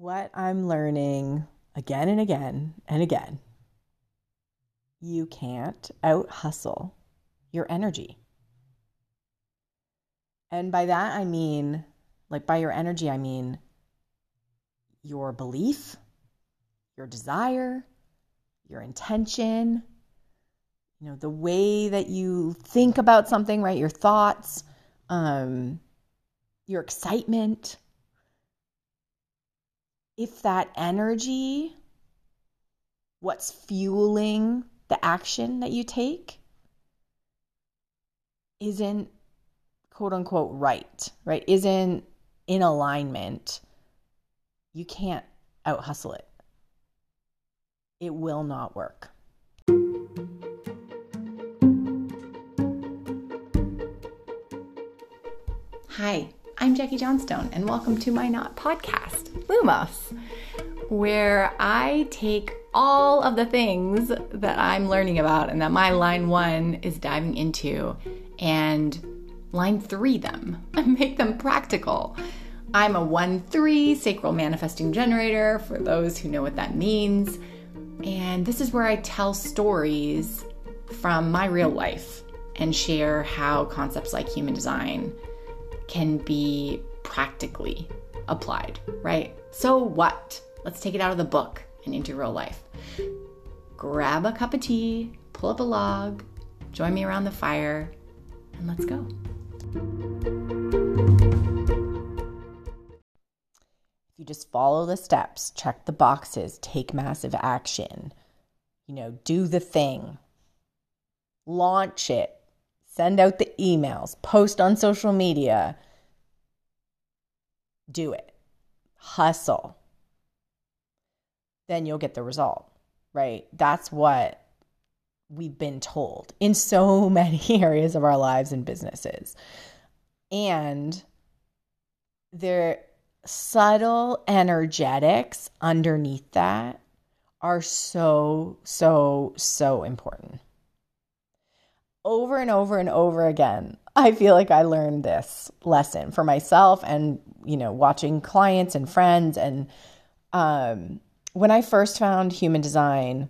what I'm learning again and again and again you can't out hustle your energy. And by that, I mean, like, by your energy, I mean your belief, your desire, your intention, you know, the way that you think about something, right? Your thoughts, um, your excitement. If that energy, what's fueling the action that you take isn't quote unquote right, right? Isn't in alignment, you can't out hustle it. It will not work. Hi, I'm Jackie Johnstone, and welcome to my Not podcast, Lumos, where I take all of the things that I'm learning about and that my line one is diving into and line three them and make them practical. I'm a 1 3 sacral manifesting generator for those who know what that means. And this is where I tell stories from my real life and share how concepts like human design can be practically applied, right? So what? Let's take it out of the book and into real life. Grab a cup of tea, pull up a log, join me around the fire, and let's go. If you just follow the steps, check the boxes, take massive action, you know, do the thing, launch it, send out the emails, post on social media, do it, hustle then you'll get the result, right? That's what we've been told in so many areas of our lives and businesses. And there subtle energetics underneath that are so so so important. Over and over and over again, I feel like I learned this lesson for myself and you know watching clients and friends and um when I first found human design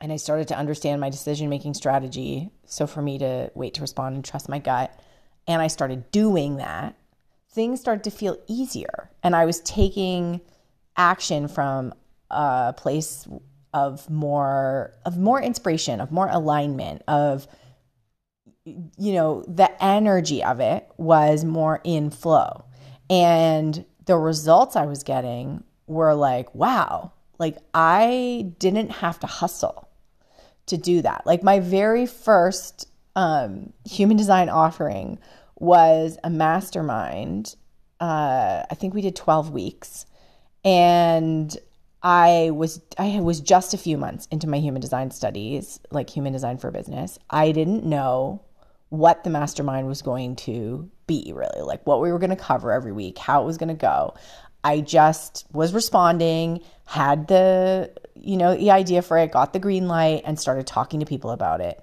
and I started to understand my decision making strategy, so for me to wait to respond and trust my gut, and I started doing that, things started to feel easier. And I was taking action from a place of more of more inspiration, of more alignment, of you know, the energy of it was more in flow. And the results I was getting were like, wow, like I didn't have to hustle to do that. Like my very first um, human design offering was a mastermind. Uh, I think we did 12 weeks. And I was I was just a few months into my human design studies, like human design for business. I didn't know what the mastermind was going to be really, like what we were going to cover every week, how it was going to go. I just was responding, had the, you know, the idea for it, got the green light, and started talking to people about it.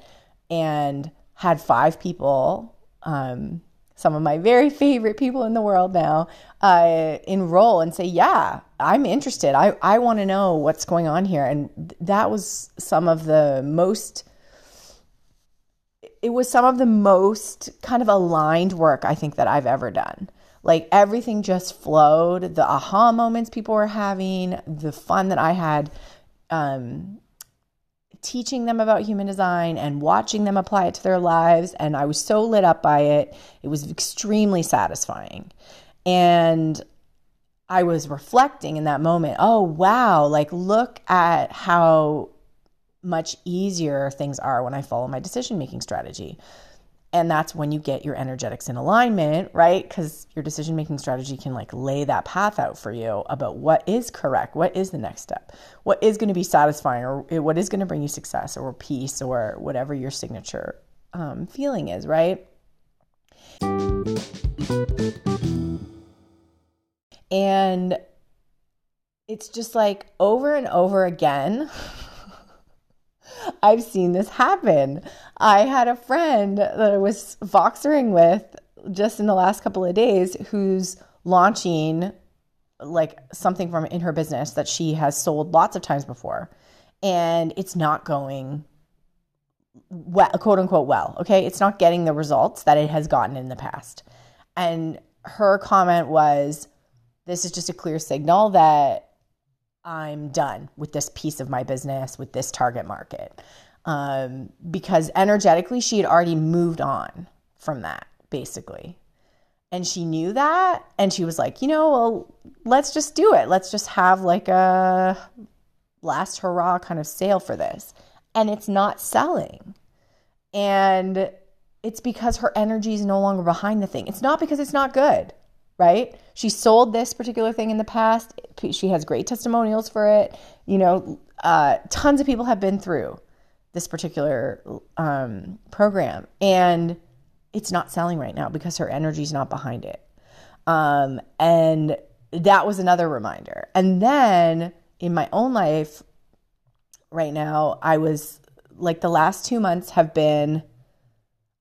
And had five people, um, some of my very favorite people in the world now, uh, enroll and say, Yeah, I'm interested. I, I want to know what's going on here. And that was some of the most it was some of the most kind of aligned work I think that I've ever done. Like everything just flowed. The aha moments people were having, the fun that I had um, teaching them about human design and watching them apply it to their lives. And I was so lit up by it. It was extremely satisfying. And I was reflecting in that moment, oh, wow, like look at how much easier things are when I follow my decision making strategy. And that's when you get your energetics in alignment, right? Because your decision making strategy can like lay that path out for you about what is correct, what is the next step, what is going to be satisfying, or what is going to bring you success or peace or whatever your signature um, feeling is, right? And it's just like over and over again. I've seen this happen. I had a friend that I was voxering with just in the last couple of days who's launching like something from in her business that she has sold lots of times before and it's not going well, quote unquote well. Okay. It's not getting the results that it has gotten in the past. And her comment was, This is just a clear signal that I'm done with this piece of my business, with this target market. Um, because energetically, she had already moved on from that, basically. And she knew that. And she was like, you know, well, let's just do it. Let's just have like a last hurrah kind of sale for this. And it's not selling. And it's because her energy is no longer behind the thing. It's not because it's not good, right? She sold this particular thing in the past. She has great testimonials for it. You know, uh, tons of people have been through this particular um, program. And it's not selling right now because her energy is not behind it. Um, and that was another reminder. And then in my own life right now, I was like the last two months have been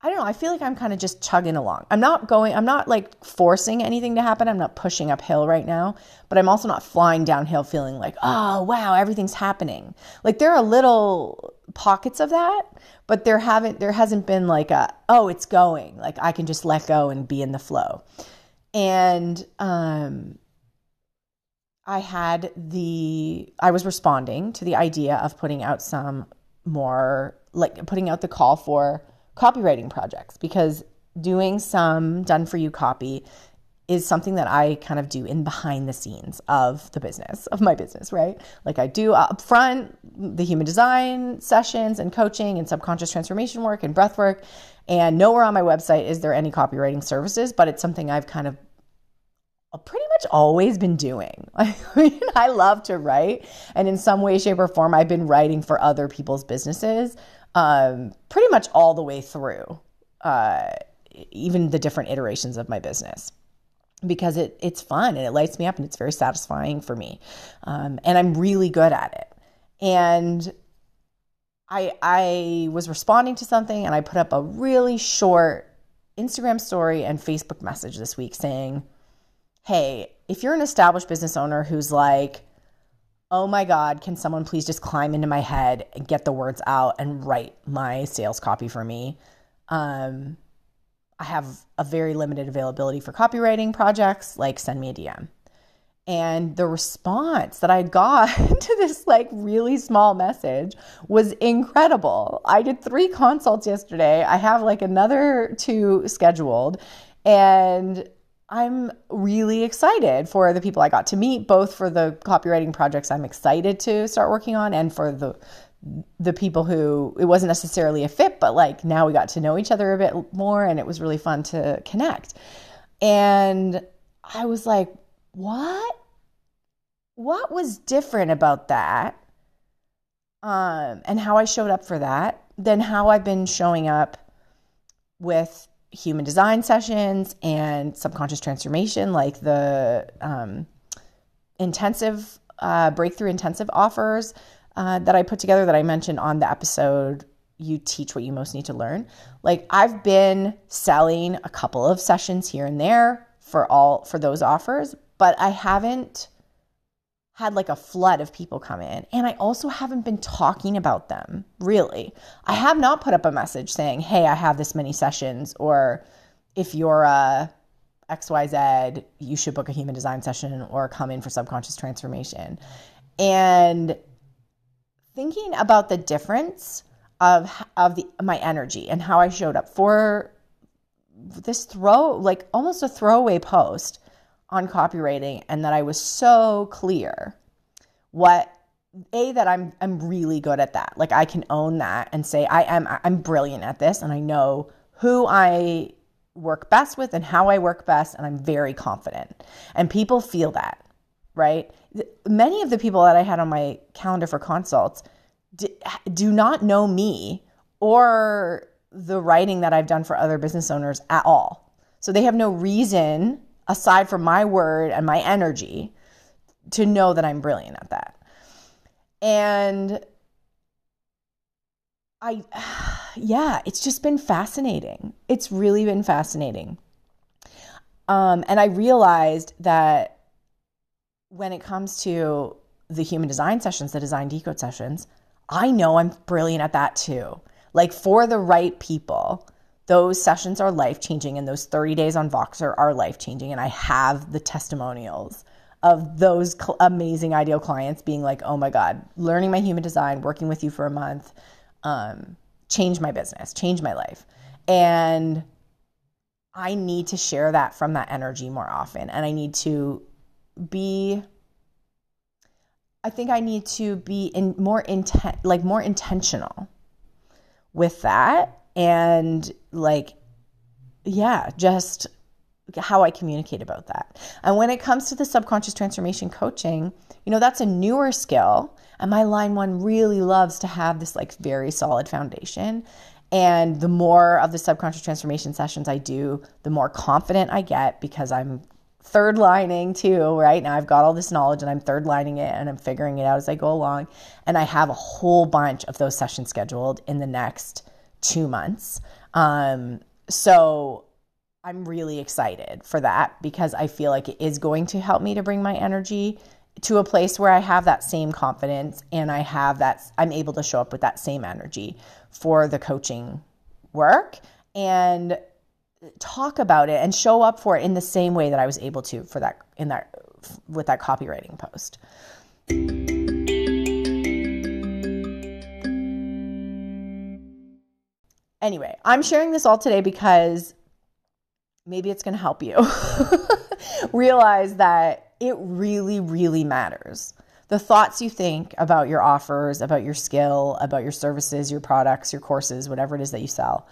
I don't know. I feel like I'm kind of just chugging along. I'm not going, I'm not like forcing anything to happen. I'm not pushing uphill right now, but I'm also not flying downhill feeling like, oh, wow, everything's happening. Like there are little pockets of that, but there haven't, there hasn't been like a, oh, it's going. Like I can just let go and be in the flow. And, um, I had the, I was responding to the idea of putting out some more, like putting out the call for copywriting projects because doing some done for you copy is something that I kind of do in behind the scenes of the business, of my business, right? Like I do up front the human design sessions and coaching and subconscious transformation work and breath work. And nowhere on my website is there any copywriting services, but it's something I've kind of pretty much always been doing. I mean, I love to write. And in some way, shape, or form, I've been writing for other people's businesses um, pretty much all the way through, uh, even the different iterations of my business because it it's fun and it lights me up and it's very satisfying for me, um, and I'm really good at it. And I I was responding to something and I put up a really short Instagram story and Facebook message this week saying, "Hey, if you're an established business owner who's like." Oh my God, can someone please just climb into my head and get the words out and write my sales copy for me? Um, I have a very limited availability for copywriting projects, like send me a DM. And the response that I got to this like really small message was incredible. I did three consults yesterday. I have like another two scheduled. And I'm really excited for the people I got to meet, both for the copywriting projects I'm excited to start working on and for the the people who it wasn't necessarily a fit, but like now we got to know each other a bit more and it was really fun to connect. And I was like, what? What was different about that? Um, and how I showed up for that than how I've been showing up with human design sessions and subconscious transformation, like the um, intensive uh, breakthrough intensive offers uh, that I put together that I mentioned on the episode. You teach what you most need to learn. Like I've been selling a couple of sessions here and there for all for those offers, but I haven't had like a flood of people come in. And I also haven't been talking about them, really. I have not put up a message saying, hey, I have this many sessions, or if you're a XYZ, you should book a human design session or come in for subconscious transformation. And thinking about the difference of of the my energy and how I showed up for this throw like almost a throwaway post on copywriting and that I was so clear what a that I'm I'm really good at that. Like I can own that and say I am I'm brilliant at this and I know who I work best with and how I work best and I'm very confident. And people feel that, right? Many of the people that I had on my calendar for consults do not know me or the writing that I've done for other business owners at all. So they have no reason aside from my word and my energy, to know that I'm brilliant at that. And I, yeah, it's just been fascinating. It's really been fascinating. Um, and I realized that when it comes to the human design sessions, the design decode sessions, I know I'm brilliant at that too. Like for the right people, those sessions are life changing, and those 30 days on Voxer are life changing. And I have the testimonials of those cl- amazing ideal clients being like, oh my God, learning my human design, working with you for a month, um, changed my business, changed my life. And I need to share that from that energy more often. And I need to be I think I need to be in more intent like more intentional with that and like yeah, just how I communicate about that. And when it comes to the subconscious transformation coaching, you know, that's a newer skill. And my line one really loves to have this like very solid foundation. And the more of the subconscious transformation sessions I do, the more confident I get because I'm third lining too, right? Now I've got all this knowledge and I'm third lining it and I'm figuring it out as I go along. And I have a whole bunch of those sessions scheduled in the next two months. Um, so I'm really excited for that because I feel like it is going to help me to bring my energy to a place where I have that same confidence and I have that, I'm able to show up with that same energy for the coaching work and talk about it and show up for it in the same way that I was able to for that, in that, with that copywriting post. Anyway, I'm sharing this all today because maybe it's going to help you realize that it really, really matters. The thoughts you think about your offers, about your skill, about your services, your products, your courses, whatever it is that you sell,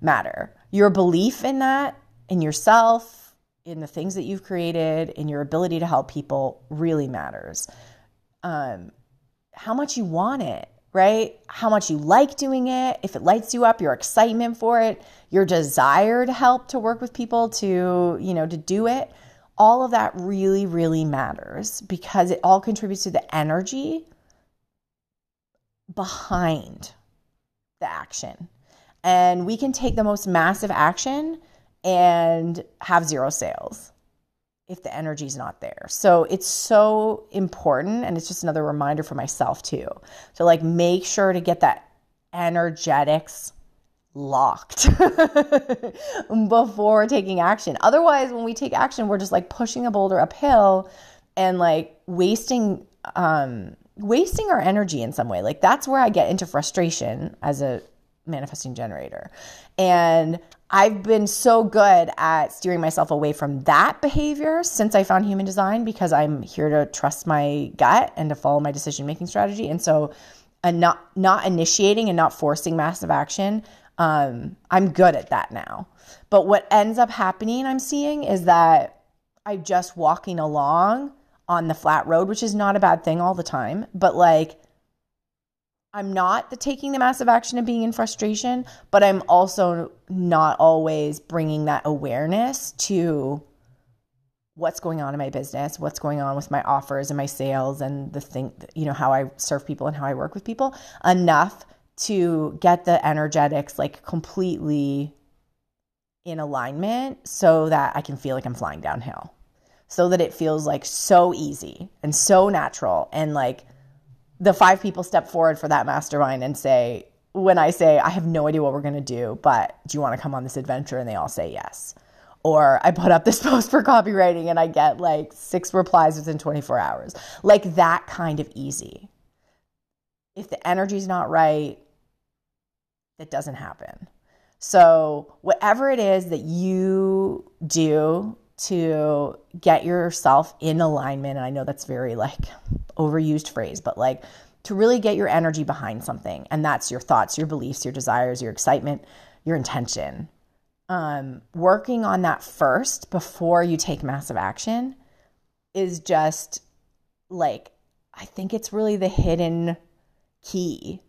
matter. Your belief in that, in yourself, in the things that you've created, in your ability to help people really matters. Um, how much you want it, right? How much you like doing it, if it lights you up, your excitement for it, your desire to help to work with people to, you know, to do it. All of that really, really matters because it all contributes to the energy behind the action. And we can take the most massive action and have zero sales if the energy is not there. So it's so important and it's just another reminder for myself too. To like make sure to get that energetics locked before taking action. Otherwise, when we take action, we're just like pushing a boulder uphill and like wasting um wasting our energy in some way. Like that's where I get into frustration as a manifesting generator. And I've been so good at steering myself away from that behavior since I found human design because I'm here to trust my gut and to follow my decision making strategy. And so, and not not initiating and not forcing massive action, um, I'm good at that now. But what ends up happening, I'm seeing, is that I'm just walking along on the flat road, which is not a bad thing all the time. But like I'm not taking the massive action of being in frustration, but I'm also not always bringing that awareness to what's going on in my business, what's going on with my offers and my sales and the thing, you know, how I serve people and how I work with people enough to get the energetics like completely in alignment so that I can feel like I'm flying downhill. So that it feels like so easy and so natural and like the five people step forward for that mastermind and say, when I say, I have no idea what we're going to do, but do you want to come on this adventure? And they all say yes. Or I put up this post for copywriting and I get like six replies within 24 hours. Like that kind of easy. If the energy's not right, it doesn't happen. So, whatever it is that you do to get yourself in alignment, and I know that's very like overused phrase, but like to really get your energy behind something. And that's your thoughts, your beliefs, your desires, your excitement, your intention. Um, working on that first before you take massive action is just like, I think it's really the hidden key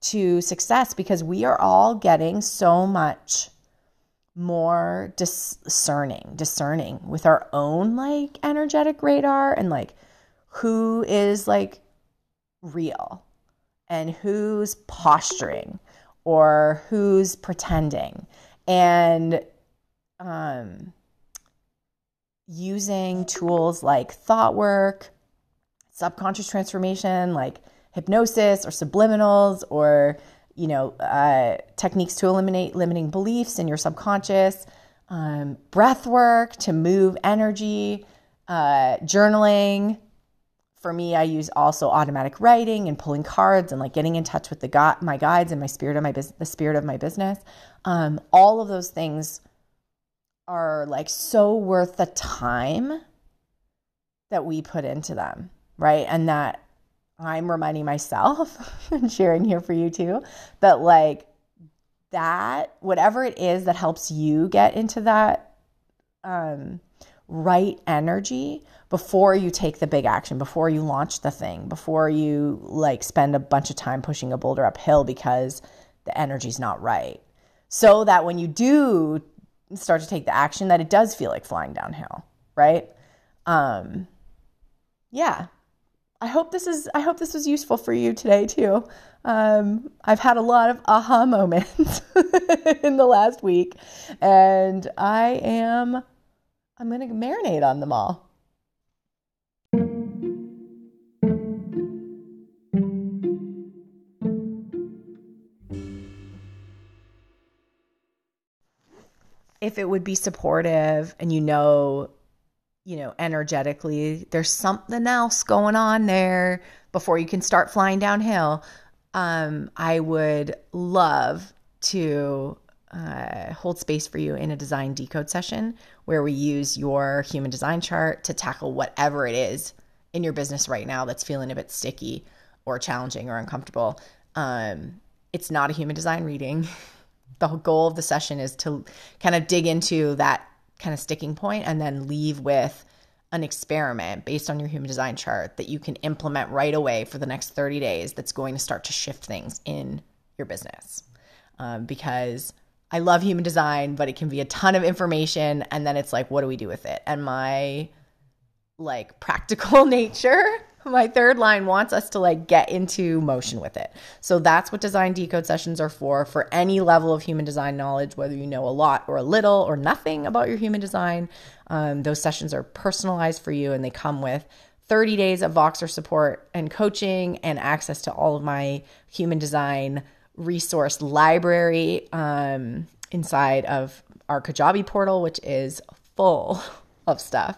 to success because we are all getting so much more discerning, discerning with our own like energetic radar and like who is like real and who's posturing or who's pretending and um, using tools like thought work subconscious transformation like hypnosis or subliminals or you know uh, techniques to eliminate limiting beliefs in your subconscious um, breath work to move energy uh, journaling. For me i use also automatic writing and pulling cards and like getting in touch with the gu- my guides and my spirit of my business the spirit of my business. Um, all of those things are like so worth the time that we put into them right? And that i'm reminding myself and sharing here for you too that like that whatever it is that helps you get into that um, right energy before you take the big action, before you launch the thing, before you like spend a bunch of time pushing a boulder uphill because the energy's not right. So that when you do start to take the action that it does feel like flying downhill, right? Um yeah. I hope this is I hope this was useful for you today too. Um, I've had a lot of aha moments in the last week, and I am I'm to marinate on them all. If it would be supportive and you know, you know, energetically, there's something else going on there before you can start flying downhill. Um, I would love to uh, hold space for you in a design decode session where we use your human design chart to tackle whatever it is in your business right now that's feeling a bit sticky or challenging or uncomfortable. Um, it's not a human design reading. the goal of the session is to kind of dig into that kind of sticking point and then leave with an experiment based on your human design chart that you can implement right away for the next 30 days that's going to start to shift things in your business. Um, because I love human design, but it can be a ton of information. And then it's like, what do we do with it? And my like practical nature, my third line wants us to like get into motion with it. So that's what design decode sessions are for, for any level of human design knowledge, whether you know a lot or a little or nothing about your human design. Um, those sessions are personalized for you and they come with 30 days of Voxer support and coaching and access to all of my human design resource library um, inside of our Kajabi portal, which is full of stuff.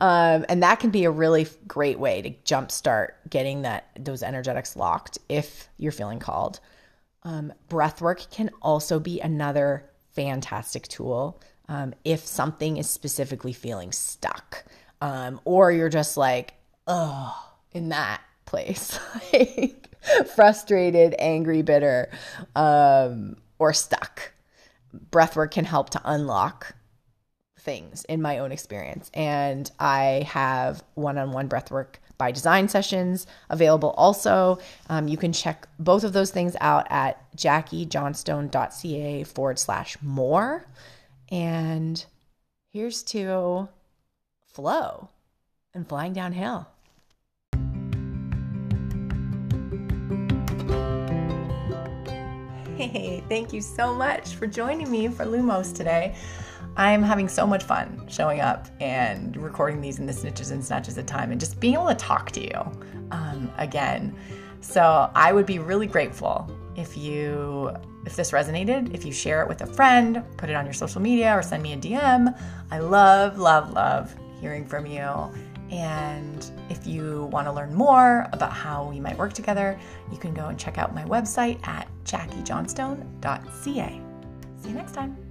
Um, and that can be a really great way to jumpstart getting that those energetics locked if you're feeling called. Um, breath work can also be another fantastic tool um, if something is specifically feeling stuck, um, or you're just like, oh, in that place. like, frustrated, angry, bitter, um, or stuck. Breathwork can help to unlock things in my own experience. And I have one on one breathwork by design sessions available also. Um, you can check both of those things out at jackiejohnstone.ca forward slash more. And here's to flow and flying downhill. Hey, thank you so much for joining me for Lumos today. I'm having so much fun showing up and recording these in the snitches and snatches of time and just being able to talk to you um, again. So I would be really grateful if you if this resonated, if you share it with a friend, put it on your social media or send me a DM. I love, love, love hearing from you and if you want to learn more about how we might work together, you can go and check out my website at jackiejohnstone.ca. See you next time.